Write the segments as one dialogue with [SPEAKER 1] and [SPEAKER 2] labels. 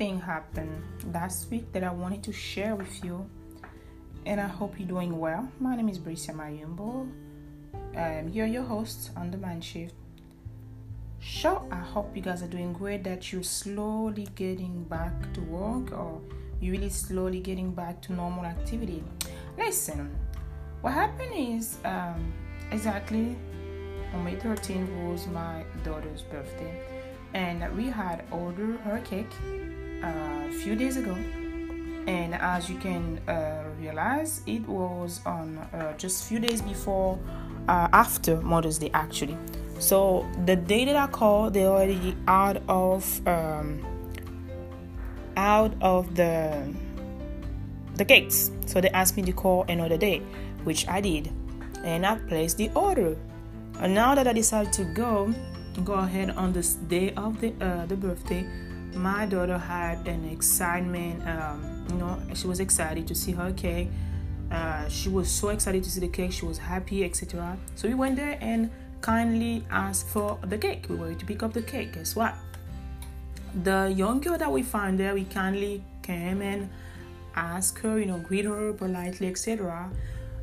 [SPEAKER 1] thing happened last week that I wanted to share with you, and I hope you're doing well. My name is Brisa Mayumbo. Um, you're your host on the Man Shift. Sure, I hope you guys are doing great. That you're slowly getting back to work, or you're really slowly getting back to normal activity. Listen, what happened is um, exactly on May 13th was my daughter's birthday, and we had ordered her cake a few days ago. And as you can uh, realize, it was on uh, just a few days before, uh, after Mother's Day, actually. So the day that I called, they already out of um, out of the the gates. So they asked me to call another day, which I did, and I placed the order. And now that I decided to go, go ahead on this day of the uh, the birthday, my daughter had an excitement. Um, you know, she was excited to see her cake. Uh, she was so excited to see the cake. She was happy, etc. So we went there and kindly asked for the cake. We were to pick up the cake. Guess what? The young girl that we found there, we kindly came and asked her, you know, greet her politely, etc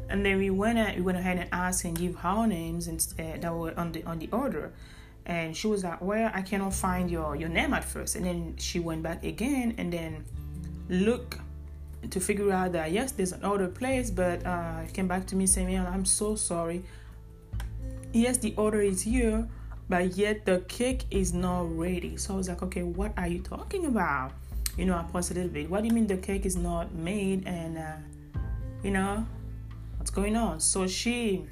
[SPEAKER 1] and then we went we went ahead and asked and give her names instead that were on the on the order and she was like well i cannot find your your name at first. And then she went back again and then look to figure out that yes there's an order place but uh came back to me saying i'm so sorry. Yes the order is here but yet the cake is not ready. So i was like okay what are you talking about? You know i paused a little bit. What do you mean the cake is not made and uh you know what's going on? So she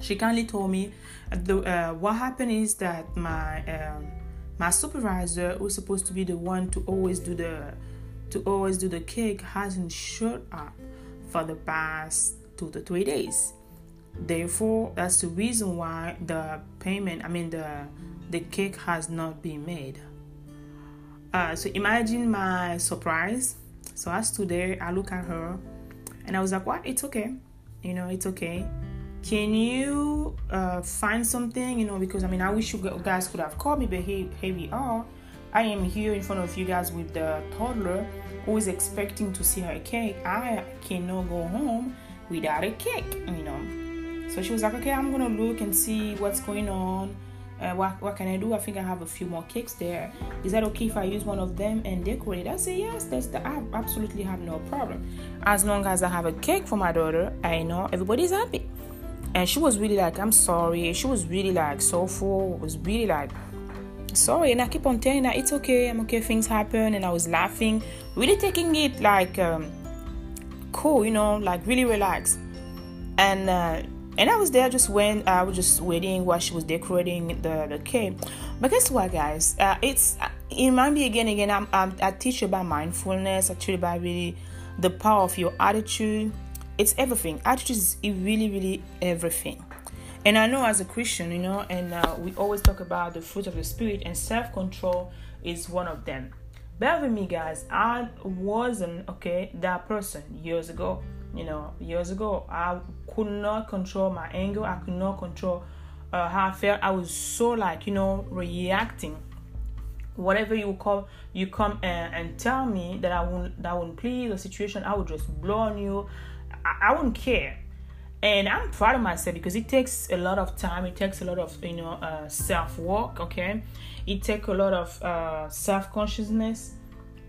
[SPEAKER 1] she kindly told me the uh, what happened is that my um, my supervisor who's supposed to be the one to always do the to always do the cake hasn't showed up for the past two to three days. Therefore that's the reason why the payment i mean the the cake has not been made. Uh, so imagine my surprise. So i stood there i look at her and i was like what? It's okay. You know it's okay can you uh, find something you know because i mean i wish you guys could have called me but here, here we are i am here in front of you guys with the toddler who is expecting to see her cake i cannot go home without a cake you know so she was like okay i'm gonna look and see what's going on uh, what, what can I do? I think I have a few more cakes there. Is that okay if I use one of them and decorate? I say yes. That's the, I absolutely have no problem. As long as I have a cake for my daughter, I know everybody's happy. And she was really like, I'm sorry. She was really like soulful. Was really like sorry. And I keep on telling her it's okay. I'm okay. Things happen. And I was laughing, really taking it like um, cool, you know, like really relaxed. And uh, and I was there just when I was just waiting while she was decorating the, the cake. But guess what, guys? Uh, it's it remind me again, again. I'm, I'm, i teach you about mindfulness. I teach about really the power of your attitude. It's everything. Attitude is really, really everything. And I know as a Christian, you know, and uh, we always talk about the fruit of the spirit, and self control is one of them. Bear with me, guys. I wasn't okay that person years ago you know, years ago, I could not control my anger. I could not control uh, how I felt. I was so like, you know, reacting. Whatever you call, you come and, and tell me that I won't, that won't please the situation. I would just blow on you. I, I wouldn't care and i'm proud of myself because it takes a lot of time it takes a lot of you know uh, self work okay it takes a lot of uh, self consciousness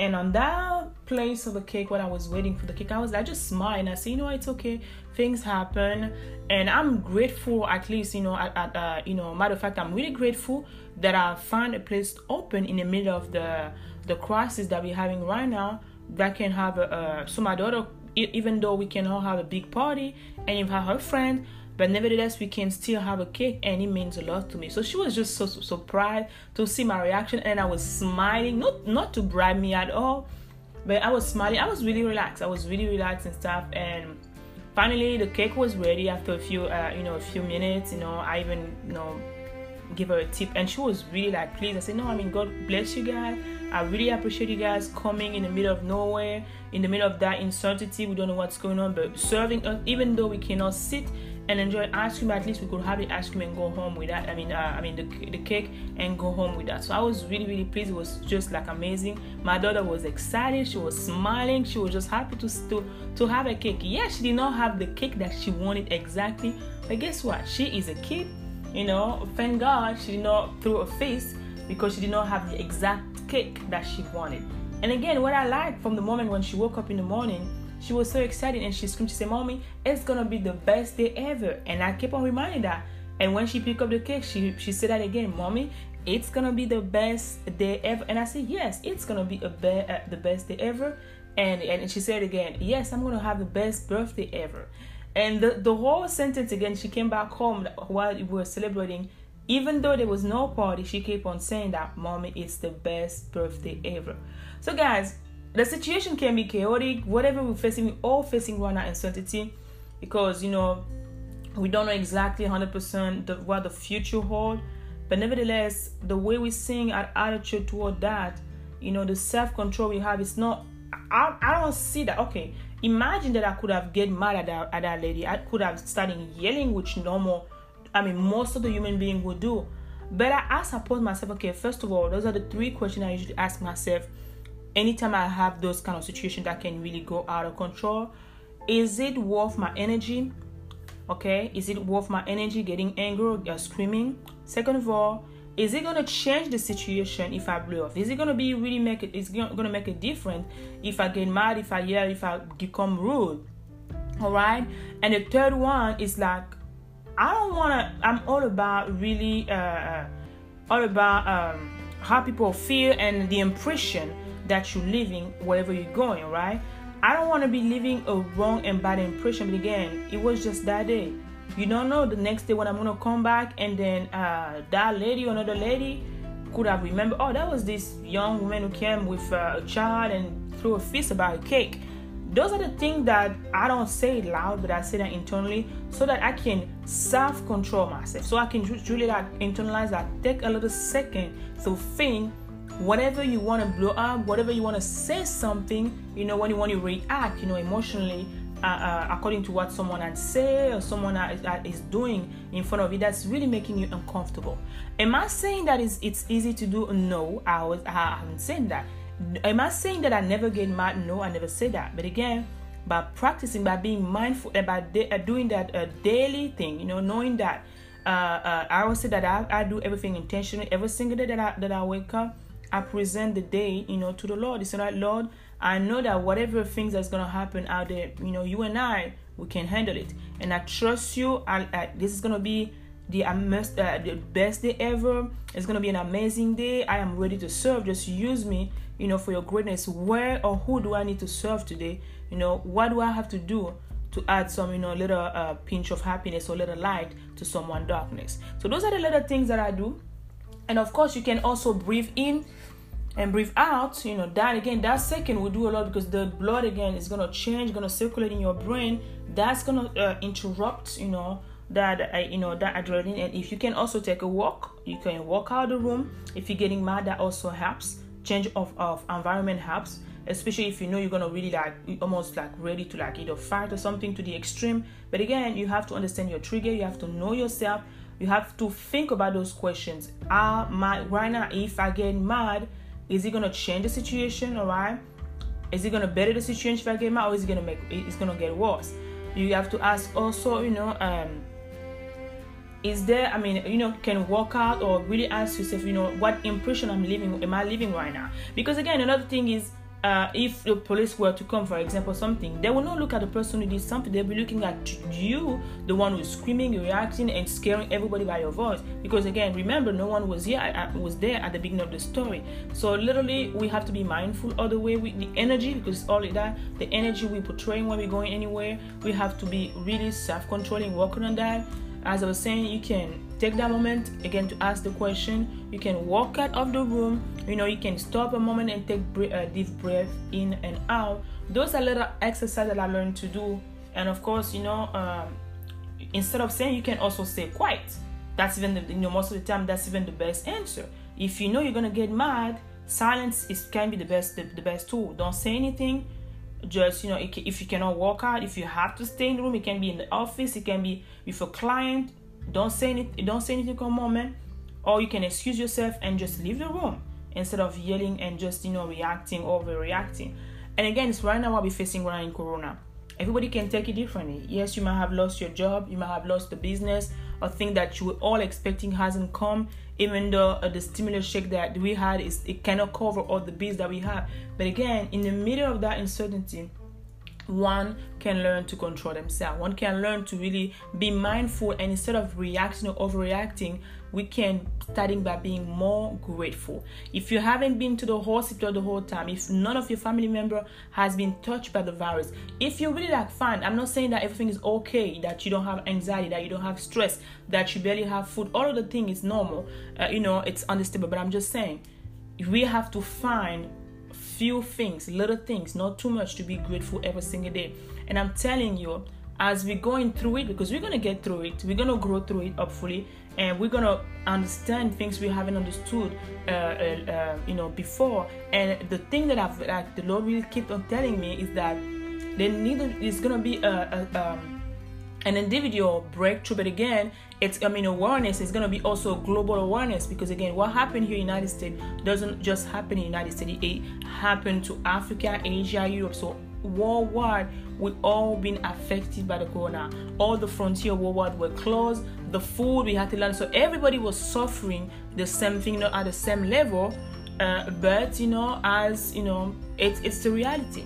[SPEAKER 1] and on that place of the cake, when I was waiting for the cake, I was I just smiled. And i said, you know, it's okay. Things happen, and I'm grateful. At least, you know, at, at uh, you know, matter of fact, I'm really grateful that I found a place open in the middle of the the crisis that we're having right now. That can have uh, so my daughter, even though we cannot have a big party, and if her friend, but nevertheless we can still have a cake and it means a lot to me. So she was just so, so surprised to see my reaction and i was smiling not not to bribe me at all but i was smiling. I was really relaxed. I was really relaxed and stuff. And finally the cake was ready after a few uh, you know a few minutes you know i even you know give her a tip and she was really like please i said no i mean god bless you guys i really appreciate you guys coming in the middle of nowhere in the middle of that uncertainty we don't know what's going on but serving us even though we cannot sit and enjoy ice cream, at least we could have the ice cream and go home with that. I mean, uh, I mean the, the cake and go home with that. So I was really really pleased. It was just like amazing. My daughter was excited. She was smiling. She was just happy to to to have a cake. Yes, she did not have the cake that she wanted exactly, but guess what? She is a kid. You know, thank God she did not throw a face because she did not have the exact cake that she wanted. And again, what I like from the moment when she woke up in the morning she was so excited and she screamed, she said, Mommy, it's gonna be the best day ever. And I kept on reminding her. And when she picked up the cake, she she said that again, Mommy, it's gonna be the best day ever. And I said, Yes, it's gonna be a be- uh, the best day ever. And and she said again, Yes, I'm gonna have the best birthday ever. And the, the whole sentence again, she came back home while we were celebrating. Even though there was no party, she kept on saying that, Mommy, it's the best birthday ever. So, guys, the situation can be chaotic whatever we're facing we're all facing right now uncertainty because you know we don't know exactly 100% the, what the future hold but nevertheless the way we're seeing our attitude toward that you know the self-control we have is not I, I don't see that okay imagine that i could have get mad at that, at that lady. I could have started yelling which normal i mean most of the human being would do. But i ask i myself okay first of all those are the three questions i usually ask myself anytime I have those kind of situations that can really go out of control, is it worth my energy? Okay, is it worth my energy getting angry or screaming? Second of all, is it gonna change the situation if I blow off? Is it gonna be really make it? Is gonna make a difference if I get mad, if I yell, if I become rude? All right. And the third one is like, I don't wanna. I'm all about really, uh, uh all about um, how people feel and the impression that you're living wherever you're going, right? I don't want to be leaving a wrong and bad impression, but again, it was just that day. You don't know the next day when I'm gonna come back and then uh, that lady or another lady could have remembered, oh, that was this young woman who came with uh, a child and threw a fist about a cake. Those are the things that I don't say loud, but I say that internally so that I can self control myself. So I can truly like internalize that. Take a little second to think whatever you want to blow up, whatever you want to say something, you know, when you want to react, you know, emotionally, uh, uh, according to what someone had said or someone is doing in front of you, that's really making you uncomfortable. Am I saying that it's, it's easy to do? No, I was I haven't said that. Am I saying that I never get mad? No, I never say that. But again, by practicing, by being mindful, about uh, doing that uh, daily thing, you know, knowing that uh, uh, I always say that I, I do everything intentionally every single day that I, that I wake up I present the day, you know, to the Lord. It's like, Lord, I know that whatever things that's gonna happen out there, you know, you and I, we can handle it, and I trust you. I, I this is gonna be the, uh, the best day ever. It's gonna be an amazing day. I am ready to serve. Just use me, you know, for your greatness. Where or who do I need to serve today? You know, what do I have to do? to add some you know little uh, pinch of happiness or little light to someone darkness so those are the little things that i do and of course you can also breathe in and breathe out you know that again that second will do a lot because the blood again is to change to circulate in your brain. That's to uh, interrupt you know that uh, you know that adrenaline. And if you can also take a walk you can walk out the room. If you're getting mad that also helps. Change of, of environment helps especially if you know you're gonna really like almost like ready to like either fight or something to the extreme. But again you have to understand your trigger. You have to know yourself. You have to think about those questions. Are my right now if i get mad is it gonna change the situation all right is it gonna better the situation if i get mad or is it gonna make it's gonna get worse? You have to ask also you know um is there i mean you know can walk out or really ask yourself you know what impression i'm leaving am i leaving right now? Because again another thing is uh, if the police were to come, for example, something, they will not look at the person who did something. They'll be looking at you, the one who's screaming, reacting, and scaring everybody by your voice. Because again, remember, no one was here. I, was there at the beginning of the story. So literally, we have to be mindful of the way we, the energy, because all of that, the energy we're portraying when we're going anywhere, we have to be really self-controlling, working on that. As I was saying, you can take that moment again to ask the question. You can walk out of the room. You know you can stop a moment and take a deep breath in and out. Those are little exercises that i learned to do. And of course you know um, instead of saying you can also stay quiet that's even the, you know most of the time that's even the best answer. If you know you're gonna get mad silence is can be the best the, the best tool. Don't say anything. Just you know if you cannot walk out if you have to stay in the room it can be in the office it can be with a client don't say anything don't say anything Come on, man. or you can excuse yourself and just leave the room instead of yelling and just you know reacting overreacting. And again it's right now what we're facing right in corona. Everybody can take it differently. Yes you might have lost your job you might have lost the business or thing that you were all expecting hasn't come even though uh, the stimulus check that we had is it cannot cover all the bills that we have. But again in the middle of that uncertainty one can learn to control themselves. One can learn to really be mindful and instead of reacting or overreacting we can starting by being more grateful. If you haven't been to the hospital the whole time if none of your family member has been touched by the virus if you're really like fine i'm not saying that everything is okay that you don't have anxiety that you don't have stress that you barely have food all of the thing is normal. Uh, you know it's understandable but i'm just saying we have to find few things little things not too much to be grateful every single day. And i'm telling you as we're going through it because we're to get through it we're to grow through it hopefully and we're to understand things we haven't understood uh, uh, uh, you know before. And the thing that i've like the lord really keep on telling me is that there need is to be a, a um, an individual breakthrough but again it's i mean awareness is going to be also global awareness because again what happened here in the united states doesn't just happen in the united states. It happened to africa asia europe. So worldwide we all been affected by the corona. All the frontier worldwide were closed. The food we had to learn. So everybody was suffering the same thing you know at the same level. Uh, but you know as you know it's it's the reality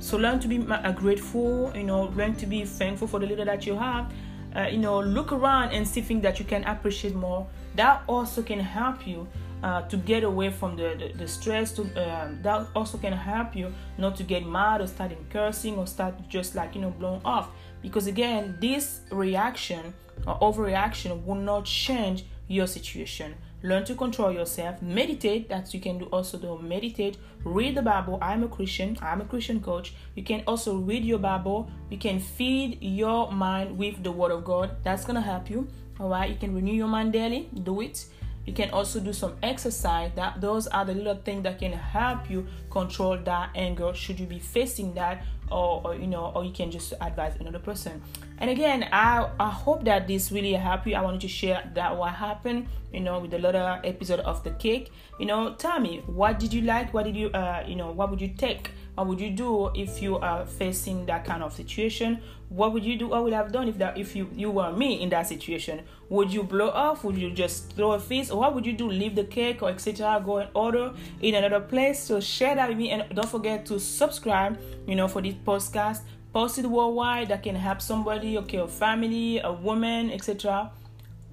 [SPEAKER 1] so learn to be uh, grateful you know learn to be thankful for the little that you have. Uh, you know look around and see things that you can appreciate more. That also can help you uh, to get away from the, the, the stress to um, that also can help you not to get mad or starting cursing or start just like you know blowing off. Because again this reaction or overreaction will not change your situation learn to control yourself. Meditate that you can do also do meditate. Read the bible. I'm a christian. I'm a christian coach. You can also read your bible. You can feed your mind with the word of god. That's gonna help you. All right you can renew your mind daily. Do it. You can also do some exercise. That those are the little things that can help you control that anger. Should you be facing that or, or, you know or you can just advise another person. And again i i hope that this really helped you. I wanted to share that what happened you know with the little episode of the cake you know tell me what did you like? What did you uh you know what would you take what would you do if you are facing that kind of situation? What would you do? What would have done if that if you you were me in that situation? Would you blow off? Would you just throw a fist or what would you do? Leave the cake or etc go and order in another place? So share that with me and don't forget to subscribe you know for this podcast post it worldwide that can help somebody okay a family a woman etc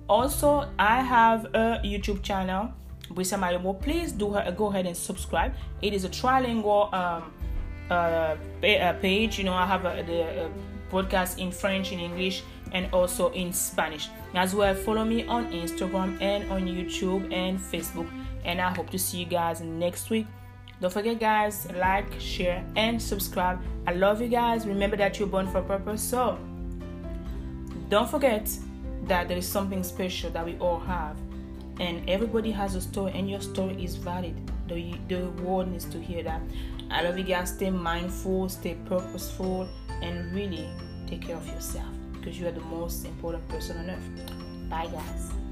[SPEAKER 1] also i have a youtube channel Brisa Mayombo, please do go ahead and subscribe. It is a trilingual um, uh, uh, page. You know, I have a, the uh, podcast in French, in English, and also in Spanish. As well, follow me on Instagram and on YouTube and Facebook. And I hope to see you guys next week. Don't forget, guys, like, share, and subscribe. I love you guys. Remember that you're born for purpose. So, don't forget that there is something special that we all have. And everybody has a story, and your story is valid. The, the world needs to hear that. I love you guys. Stay mindful, stay purposeful, and really take care of yourself because you are the most important person on earth. Bye, guys.